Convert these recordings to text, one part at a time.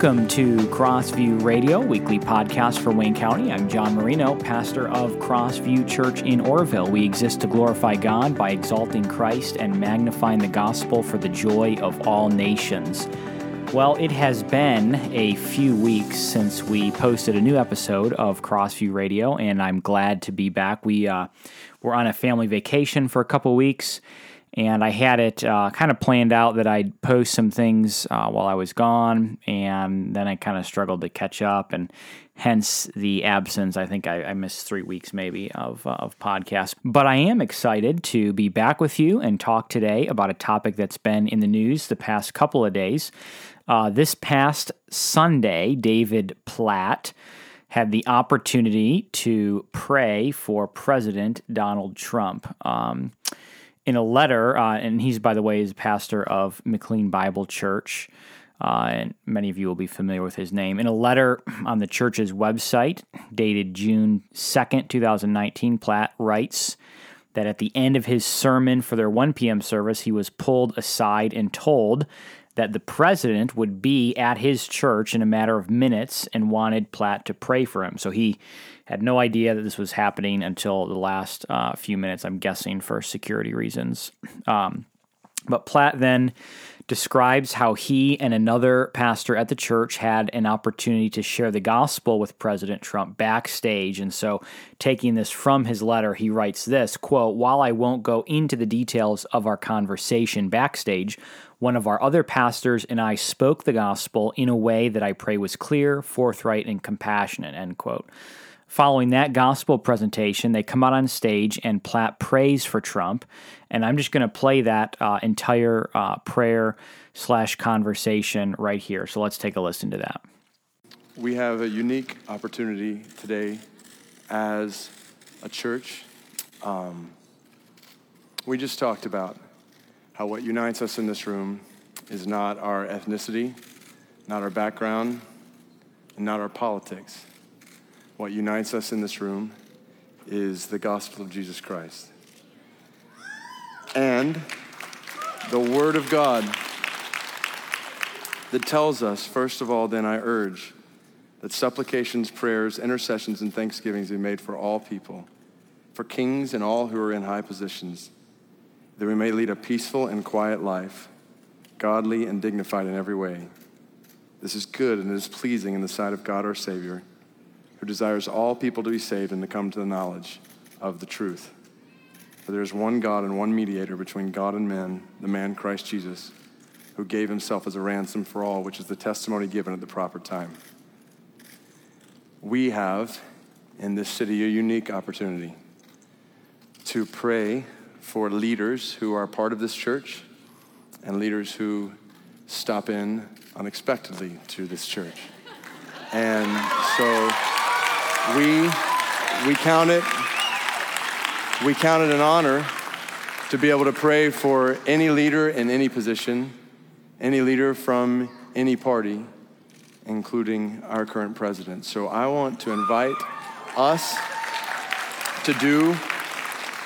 welcome to Crossview Radio, weekly podcast for Wayne County. I'm John Marino, pastor of Crossview Church in Orrville. We exist to glorify God by exalting Christ and magnifying the gospel for the joy of all nations. Well, it has been a few weeks since we posted a new episode of Crossview Radio, and I'm glad to be back. We uh, were on a family vacation for a couple weeks and I had it uh, kind of planned out that I'd post some things uh, while I was gone, and then I kind of struggled to catch up, and hence the absence. I think I, I missed three weeks maybe of uh, of podcast, but I am excited to be back with you and talk today about a topic that's been in the news the past couple of days. Uh, this past Sunday, David Platt had the opportunity to pray for President Donald Trump. Um, in a letter, uh, and he's, by the way, is pastor of McLean Bible Church. Uh, and many of you will be familiar with his name. In a letter on the church's website dated June 2nd, 2019, Platt writes that at the end of his sermon for their 1 p.m. service, he was pulled aside and told that the president would be at his church in a matter of minutes and wanted Platt to pray for him. So he had no idea that this was happening until the last uh, few minutes, I'm guessing, for security reasons. Um, but Platt then describes how he and another pastor at the church had an opportunity to share the gospel with President Trump backstage. And so, taking this from his letter, he writes this quote, While I won't go into the details of our conversation backstage, one of our other pastors and I spoke the gospel in a way that I pray was clear, forthright, and compassionate, end quote. Following that gospel presentation, they come out on stage and Platt prays for Trump. And I'm just going to play that uh, entire uh, prayer slash conversation right here. So let's take a listen to that. We have a unique opportunity today as a church. Um, we just talked about how what unites us in this room is not our ethnicity, not our background, and not our politics what unites us in this room is the gospel of Jesus Christ. And the Word of God that tells us, first of all, then I urge that supplications, prayers, intercessions, and thanksgivings be made for all people, for kings and all who are in high positions, that we may lead a peaceful and quiet life, godly and dignified in every way. This is good and it is pleasing in the sight of God our Savior who desires all people to be saved and to come to the knowledge of the truth. For there is one God and one mediator between God and men, the man Christ Jesus, who gave himself as a ransom for all, which is the testimony given at the proper time. We have in this city a unique opportunity to pray for leaders who are part of this church and leaders who stop in unexpectedly to this church. And so we, we count it we count it an honor to be able to pray for any leader in any position, any leader from any party, including our current president. So I want to invite us to do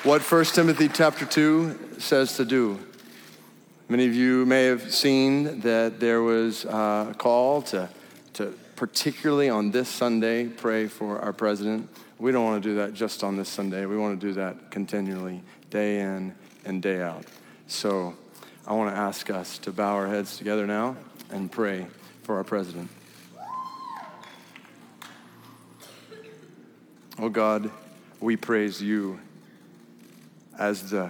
what 1 Timothy chapter 2 says to do. Many of you may have seen that there was a call to, to particularly on this Sunday, pray for our president. We don't want to do that just on this Sunday. We want to do that continually, day in and day out. So I want to ask us to bow our heads together now and pray for our president. Oh God, we praise you as the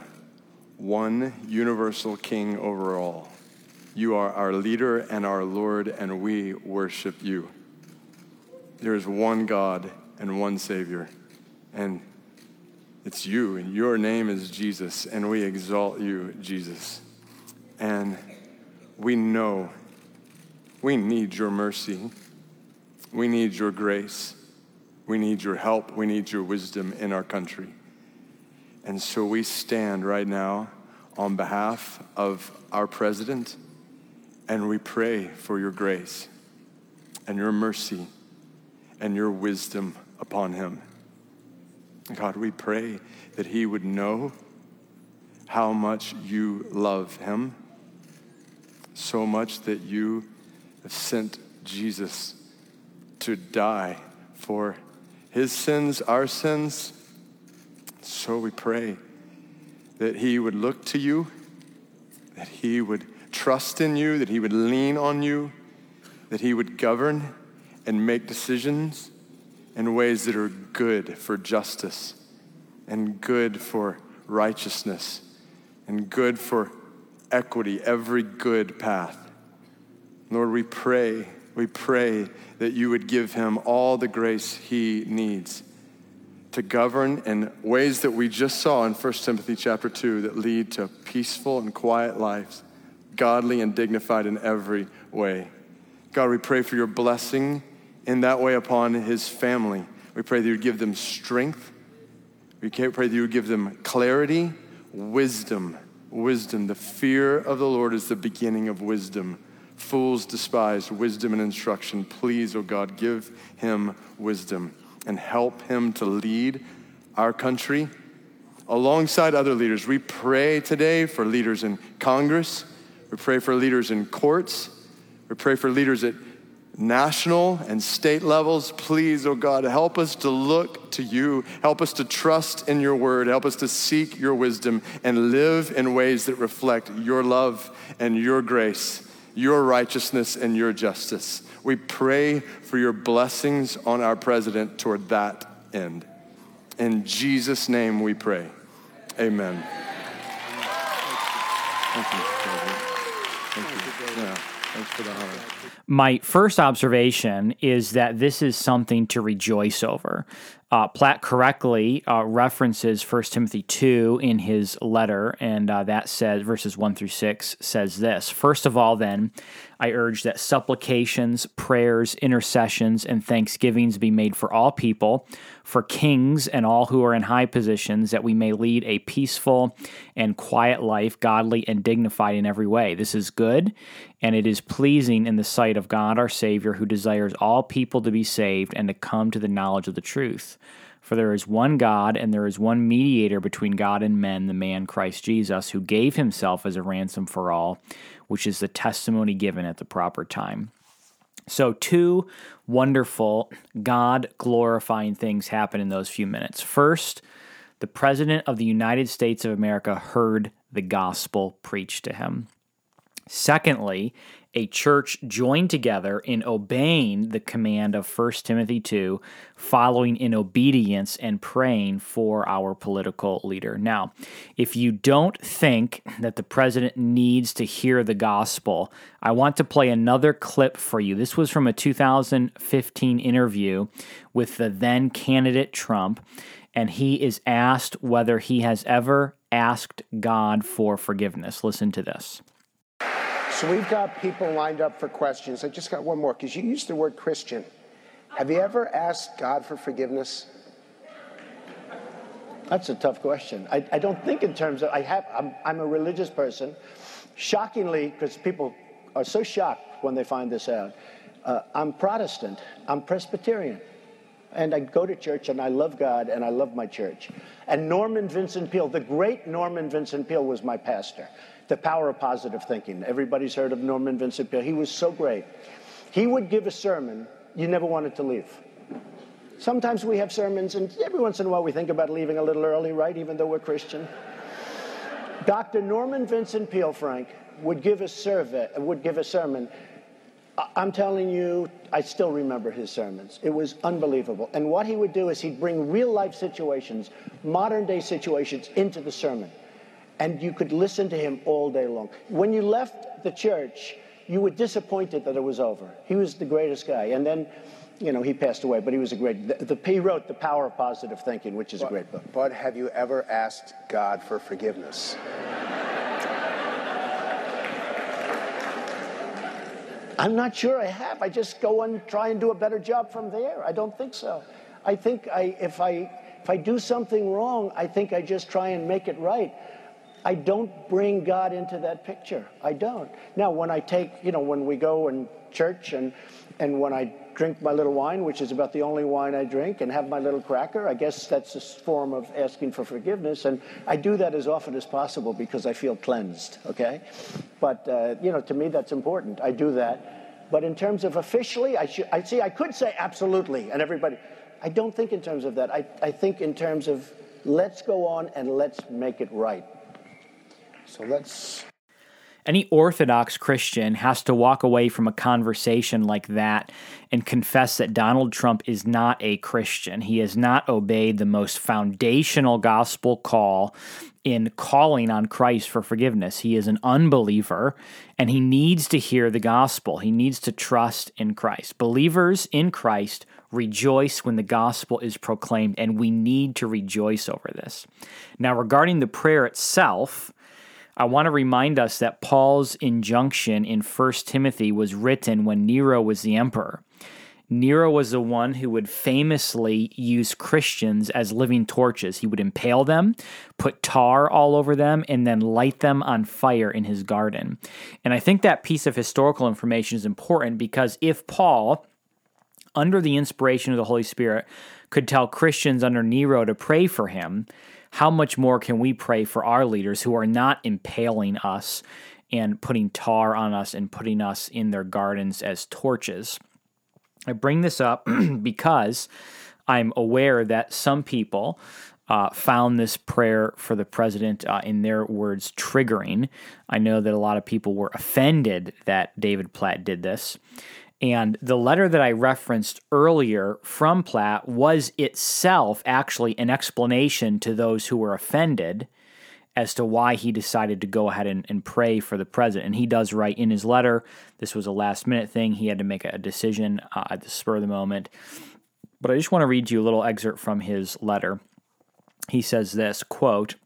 one universal king over all. You are our leader and our Lord, and we worship you. There is one God and one Savior, and it's you, and your name is Jesus, and we exalt you, Jesus. And we know we need your mercy, we need your grace, we need your help, we need your wisdom in our country. And so we stand right now on behalf of our president, and we pray for your grace and your mercy and your wisdom upon him. God, we pray that he would know how much you love him, so much that you have sent Jesus to die for his sins, our sins. So we pray that he would look to you, that he would trust in you, that he would lean on you, that he would govern and make decisions in ways that are good for justice and good for righteousness and good for equity, every good path. Lord, we pray, we pray that you would give him all the grace he needs to govern in ways that we just saw in 1 Timothy chapter 2 that lead to peaceful and quiet lives, godly and dignified in every way. God, we pray for your blessing in that way upon his family. We pray that you would give them strength. We pray that you would give them clarity, wisdom. Wisdom. The fear of the Lord is the beginning of wisdom. Fools despise wisdom and instruction. Please, O oh God, give him wisdom and help him to lead our country alongside other leaders. We pray today for leaders in Congress. We pray for leaders in courts. We pray for leaders at national and state levels. Please, oh God, help us to look to you. Help us to trust in your word. Help us to seek your wisdom and live in ways that reflect your love and your grace, your righteousness and your justice. We pray for your blessings on our president toward that end. In Jesus' name we pray. Amen. Thank you. Thank you. Yeah, thanks for the honor. My first observation is that this is something to rejoice over. Uh, Platt correctly uh, references 1 Timothy 2 in his letter, and uh, that says, verses 1 through 6 says this First of all, then, I urge that supplications, prayers, intercessions, and thanksgivings be made for all people, for kings and all who are in high positions, that we may lead a peaceful and quiet life, godly and dignified in every way. This is good, and it is pleasing in the sight of God our Savior, who desires all people to be saved and to come to the knowledge of the truth. For there is one God, and there is one mediator between God and men, the man Christ Jesus, who gave himself as a ransom for all, which is the testimony given at the proper time. So, two wonderful, God glorifying things happen in those few minutes. First, the President of the United States of America heard the gospel preached to him. Secondly, a church joined together in obeying the command of 1 Timothy 2, following in obedience and praying for our political leader. Now, if you don't think that the president needs to hear the gospel, I want to play another clip for you. This was from a 2015 interview with the then candidate Trump, and he is asked whether he has ever asked God for forgiveness. Listen to this. So we've got people lined up for questions. I just got one more because you used the word Christian. Have you ever asked God for forgiveness? That's a tough question. I, I don't think in terms of, I have, I'm, I'm a religious person. Shockingly, because people are so shocked when they find this out, uh, I'm Protestant, I'm Presbyterian. And I go to church and I love God and I love my church. And Norman Vincent Peale, the great Norman Vincent Peale, was my pastor. The Power of Positive Thinking. Everybody's heard of Norman Vincent Peale. He was so great. He would give a sermon, you never wanted to leave. Sometimes we have sermons, and every once in a while we think about leaving a little early, right? Even though we're Christian. Dr. Norman Vincent Peale, Frank, would give a survey, would give a sermon. I'm telling you, I still remember his sermons. It was unbelievable. And what he would do is he'd bring real life situations, modern day situations, into the sermon and you could listen to him all day long. When you left the church, you were disappointed that it was over. He was the greatest guy. And then, you know, he passed away, but he was a great. The, the he wrote The Power of Positive Thinking, which is but, a great book. But have you ever asked God for forgiveness? I'm not sure I have. I just go and try and do a better job from there. I don't think so. I think I, if I if I do something wrong, I think I just try and make it right. I don't bring God into that picture. I don't. Now, when I take, you know, when we go in church and and when I drink my little wine, which is about the only wine I drink, and have my little cracker, I guess that's a form of asking for forgiveness. And I do that as often as possible because I feel cleansed. Okay, but uh, you know, to me that's important. I do that. But in terms of officially, I, should, I see, I could say absolutely, and everybody. I don't think in terms of that. I, I think in terms of let's go on and let's make it right. So let's any Orthodox Christian has to walk away from a conversation like that and confess that Donald Trump is not a Christian. He has not obeyed the most foundational gospel call in calling on Christ for forgiveness. He is an unbeliever and he needs to hear the gospel. He needs to trust in Christ. Believers in Christ rejoice when the gospel is proclaimed, and we need to rejoice over this. Now, regarding the prayer itself, I want to remind us that Paul's injunction in 1 Timothy was written when Nero was the emperor. Nero was the one who would famously use Christians as living torches. He would impale them, put tar all over them, and then light them on fire in his garden. And I think that piece of historical information is important because if Paul, under the inspiration of the Holy Spirit, could tell Christians under Nero to pray for him, how much more can we pray for our leaders who are not impaling us and putting tar on us and putting us in their gardens as torches? I bring this up because I'm aware that some people uh, found this prayer for the president, uh, in their words, triggering. I know that a lot of people were offended that David Platt did this. And the letter that I referenced earlier from Platt was itself actually an explanation to those who were offended as to why he decided to go ahead and, and pray for the president. And he does write in his letter this was a last minute thing. He had to make a decision uh, at the spur of the moment. But I just want to read you a little excerpt from his letter. He says this quote,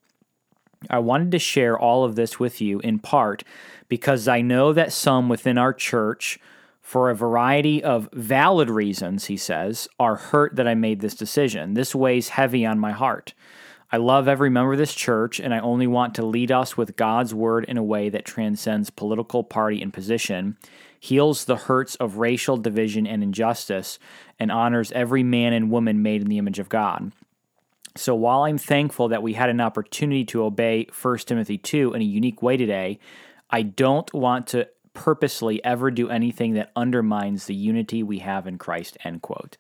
I wanted to share all of this with you in part because I know that some within our church for a variety of valid reasons, he says, are hurt that I made this decision. This weighs heavy on my heart. I love every member of this church, and I only want to lead us with God's word in a way that transcends political party and position, heals the hurts of racial division and injustice, and honors every man and woman made in the image of God. So while I'm thankful that we had an opportunity to obey 1 Timothy 2 in a unique way today, I don't want to purposely ever do anything that undermines the unity we have in Christ, end quote.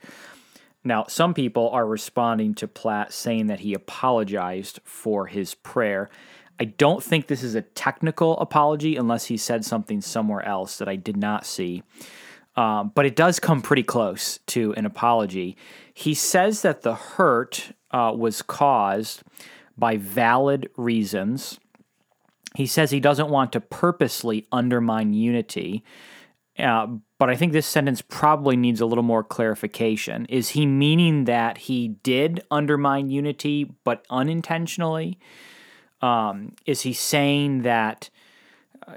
Now, some people are responding to Platt saying that he apologized for his prayer. I don't think this is a technical apology unless he said something somewhere else that I did not see. Um, but it does come pretty close to an apology. He says that the hurt uh, was caused by valid reasons he says he doesn't want to purposely undermine unity. Uh, but I think this sentence probably needs a little more clarification. Is he meaning that he did undermine unity, but unintentionally? Um, is he saying that uh,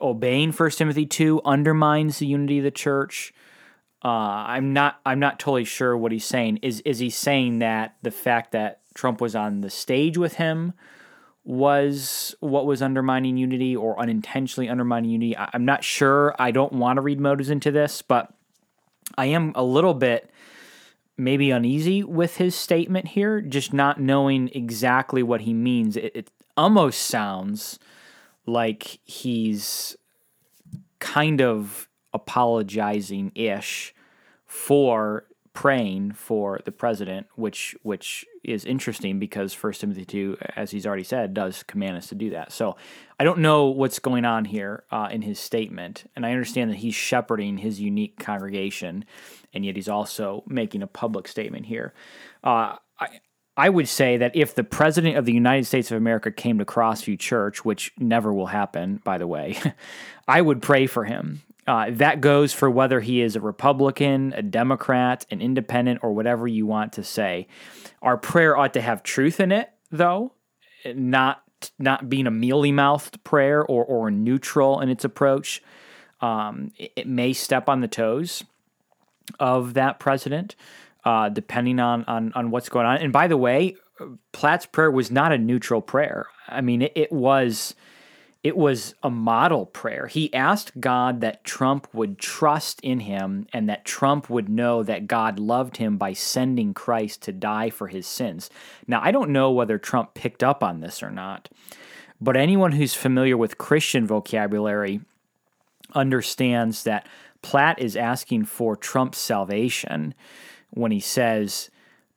obeying First Timothy two undermines the unity of the church? Uh, I'm not. I'm not totally sure what he's saying. Is is he saying that the fact that Trump was on the stage with him was what was undermining unity or unintentionally undermining unity. I, am not sure. I don't want to read motives into this, but I am a little bit maybe uneasy with his statement here, just not knowing exactly what he means. It, it almost sounds like he's kind of apologizing ish for praying for the president, which which is interesting because First Timothy two, as he's already said, does command us to do that. So I don't know what's going on here uh, in his statement, and I understand that he's shepherding his unique congregation, and yet he's also making a public statement here. Uh, I. I would say that if the president of the United States of America came to Crossview Church, which never will happen, by the way, I would pray for him uh, that goes for whether he is a Republican, a Democrat, an independent, or whatever you want to say. Our prayer ought to have truth in it, though, not not being a mealy mouthed prayer or or neutral in its approach. Um, it, it, may step on the toes of that president, uh, depending on, on on what's going on. And by the way, Platt's prayer was not a neutral prayer. I mean, it, it was it was a model prayer. He asked God that Trump would trust in him and that Trump would know that God loved him by sending Christ to die for his sins. Now, I don't know whether Trump picked up on this or not, but anyone who's familiar with Christian vocabulary understands that Platt is asking for Trump's salvation when he says,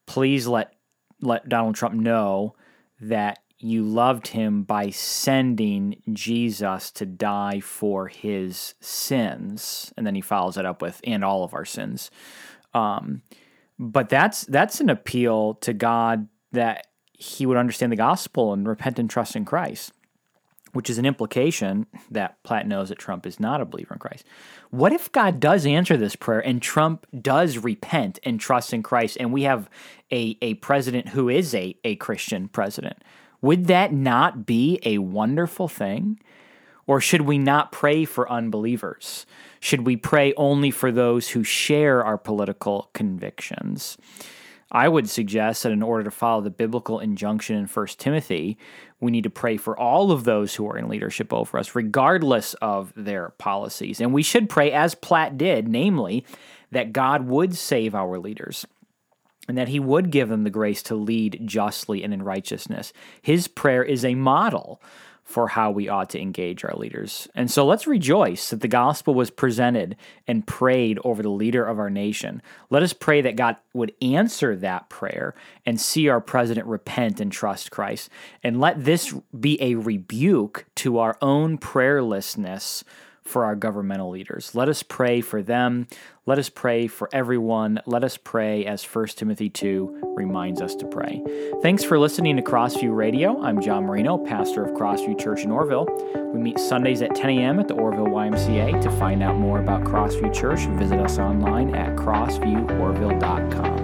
please let, let Donald Trump know that you loved him by sending Jesus to die for his sins. And then he follows it up with, and all of our sins. Um, but that's that's an appeal to God that he would understand the gospel and repent and trust in Christ, which is an implication that Platt knows that Trump is not a believer in Christ. What if God does answer this prayer and Trump does repent and trust in Christ and we have a, a president who is a, a Christian president? Would that not be a wonderful thing? Or should we not pray for unbelievers? Should we pray only for those who share our political convictions? I would suggest that in order to follow the biblical injunction in 1 Timothy, we need to pray for all of those who are in leadership over us, regardless of their policies. And we should pray, as Platt did, namely, that God would save our leaders and that he would give them the grace to lead justly and in righteousness. His prayer is a model for how we ought to engage our leaders. And so let's rejoice that the gospel was presented and prayed over the leader of our nation. Let us pray that God would answer that prayer and see our president repent and trust Christ. And let this be a rebuke to our own prayerlessness for our governmental leaders. Let us pray for them. Let us pray for everyone. Let us pray as 1 Timothy 2 reminds us to pray. Thanks for listening to Crossview Radio. I'm John Marino, pastor of Crossview Church in Orrville. We meet Sundays at 10 a.m. at the Orrville YMCA. To find out more about Crossview Church, visit us online at crossvieworville.com.